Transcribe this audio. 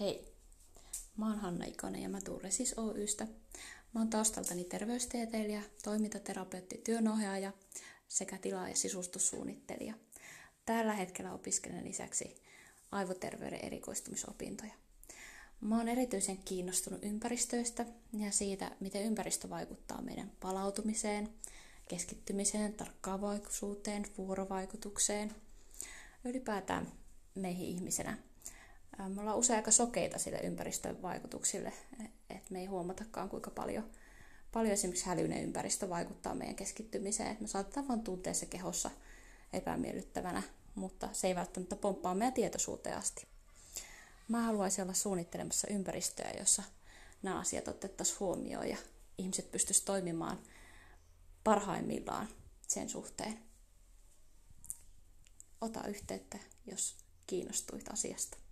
Hei, mä oon Hanna Ikonen ja mä tuun Resis Oystä. Mä oon taustaltani terveystieteilijä, toimintaterapeutti, työnohjaaja sekä tila- ja sisustussuunnittelija. Tällä hetkellä opiskelen lisäksi aivoterveyden erikoistumisopintoja. Mä oon erityisen kiinnostunut ympäristöistä ja siitä, miten ympäristö vaikuttaa meidän palautumiseen, keskittymiseen, tarkkaavaisuuteen, vuorovaikutukseen, ylipäätään meihin ihmisenä – me ollaan usein aika sokeita sille ympäristön vaikutuksille, että me ei huomatakaan kuinka paljon, paljon esimerkiksi hälyinen ympäristö vaikuttaa meidän keskittymiseen. Me saatetaan vain tuntea se kehossa epämiellyttävänä, mutta se ei välttämättä pomppaa meidän tietoisuuteen asti. Mä haluaisin olla suunnittelemassa ympäristöä, jossa nämä asiat otettaisiin huomioon ja ihmiset pystyisivät toimimaan parhaimmillaan sen suhteen. Ota yhteyttä, jos kiinnostuit asiasta.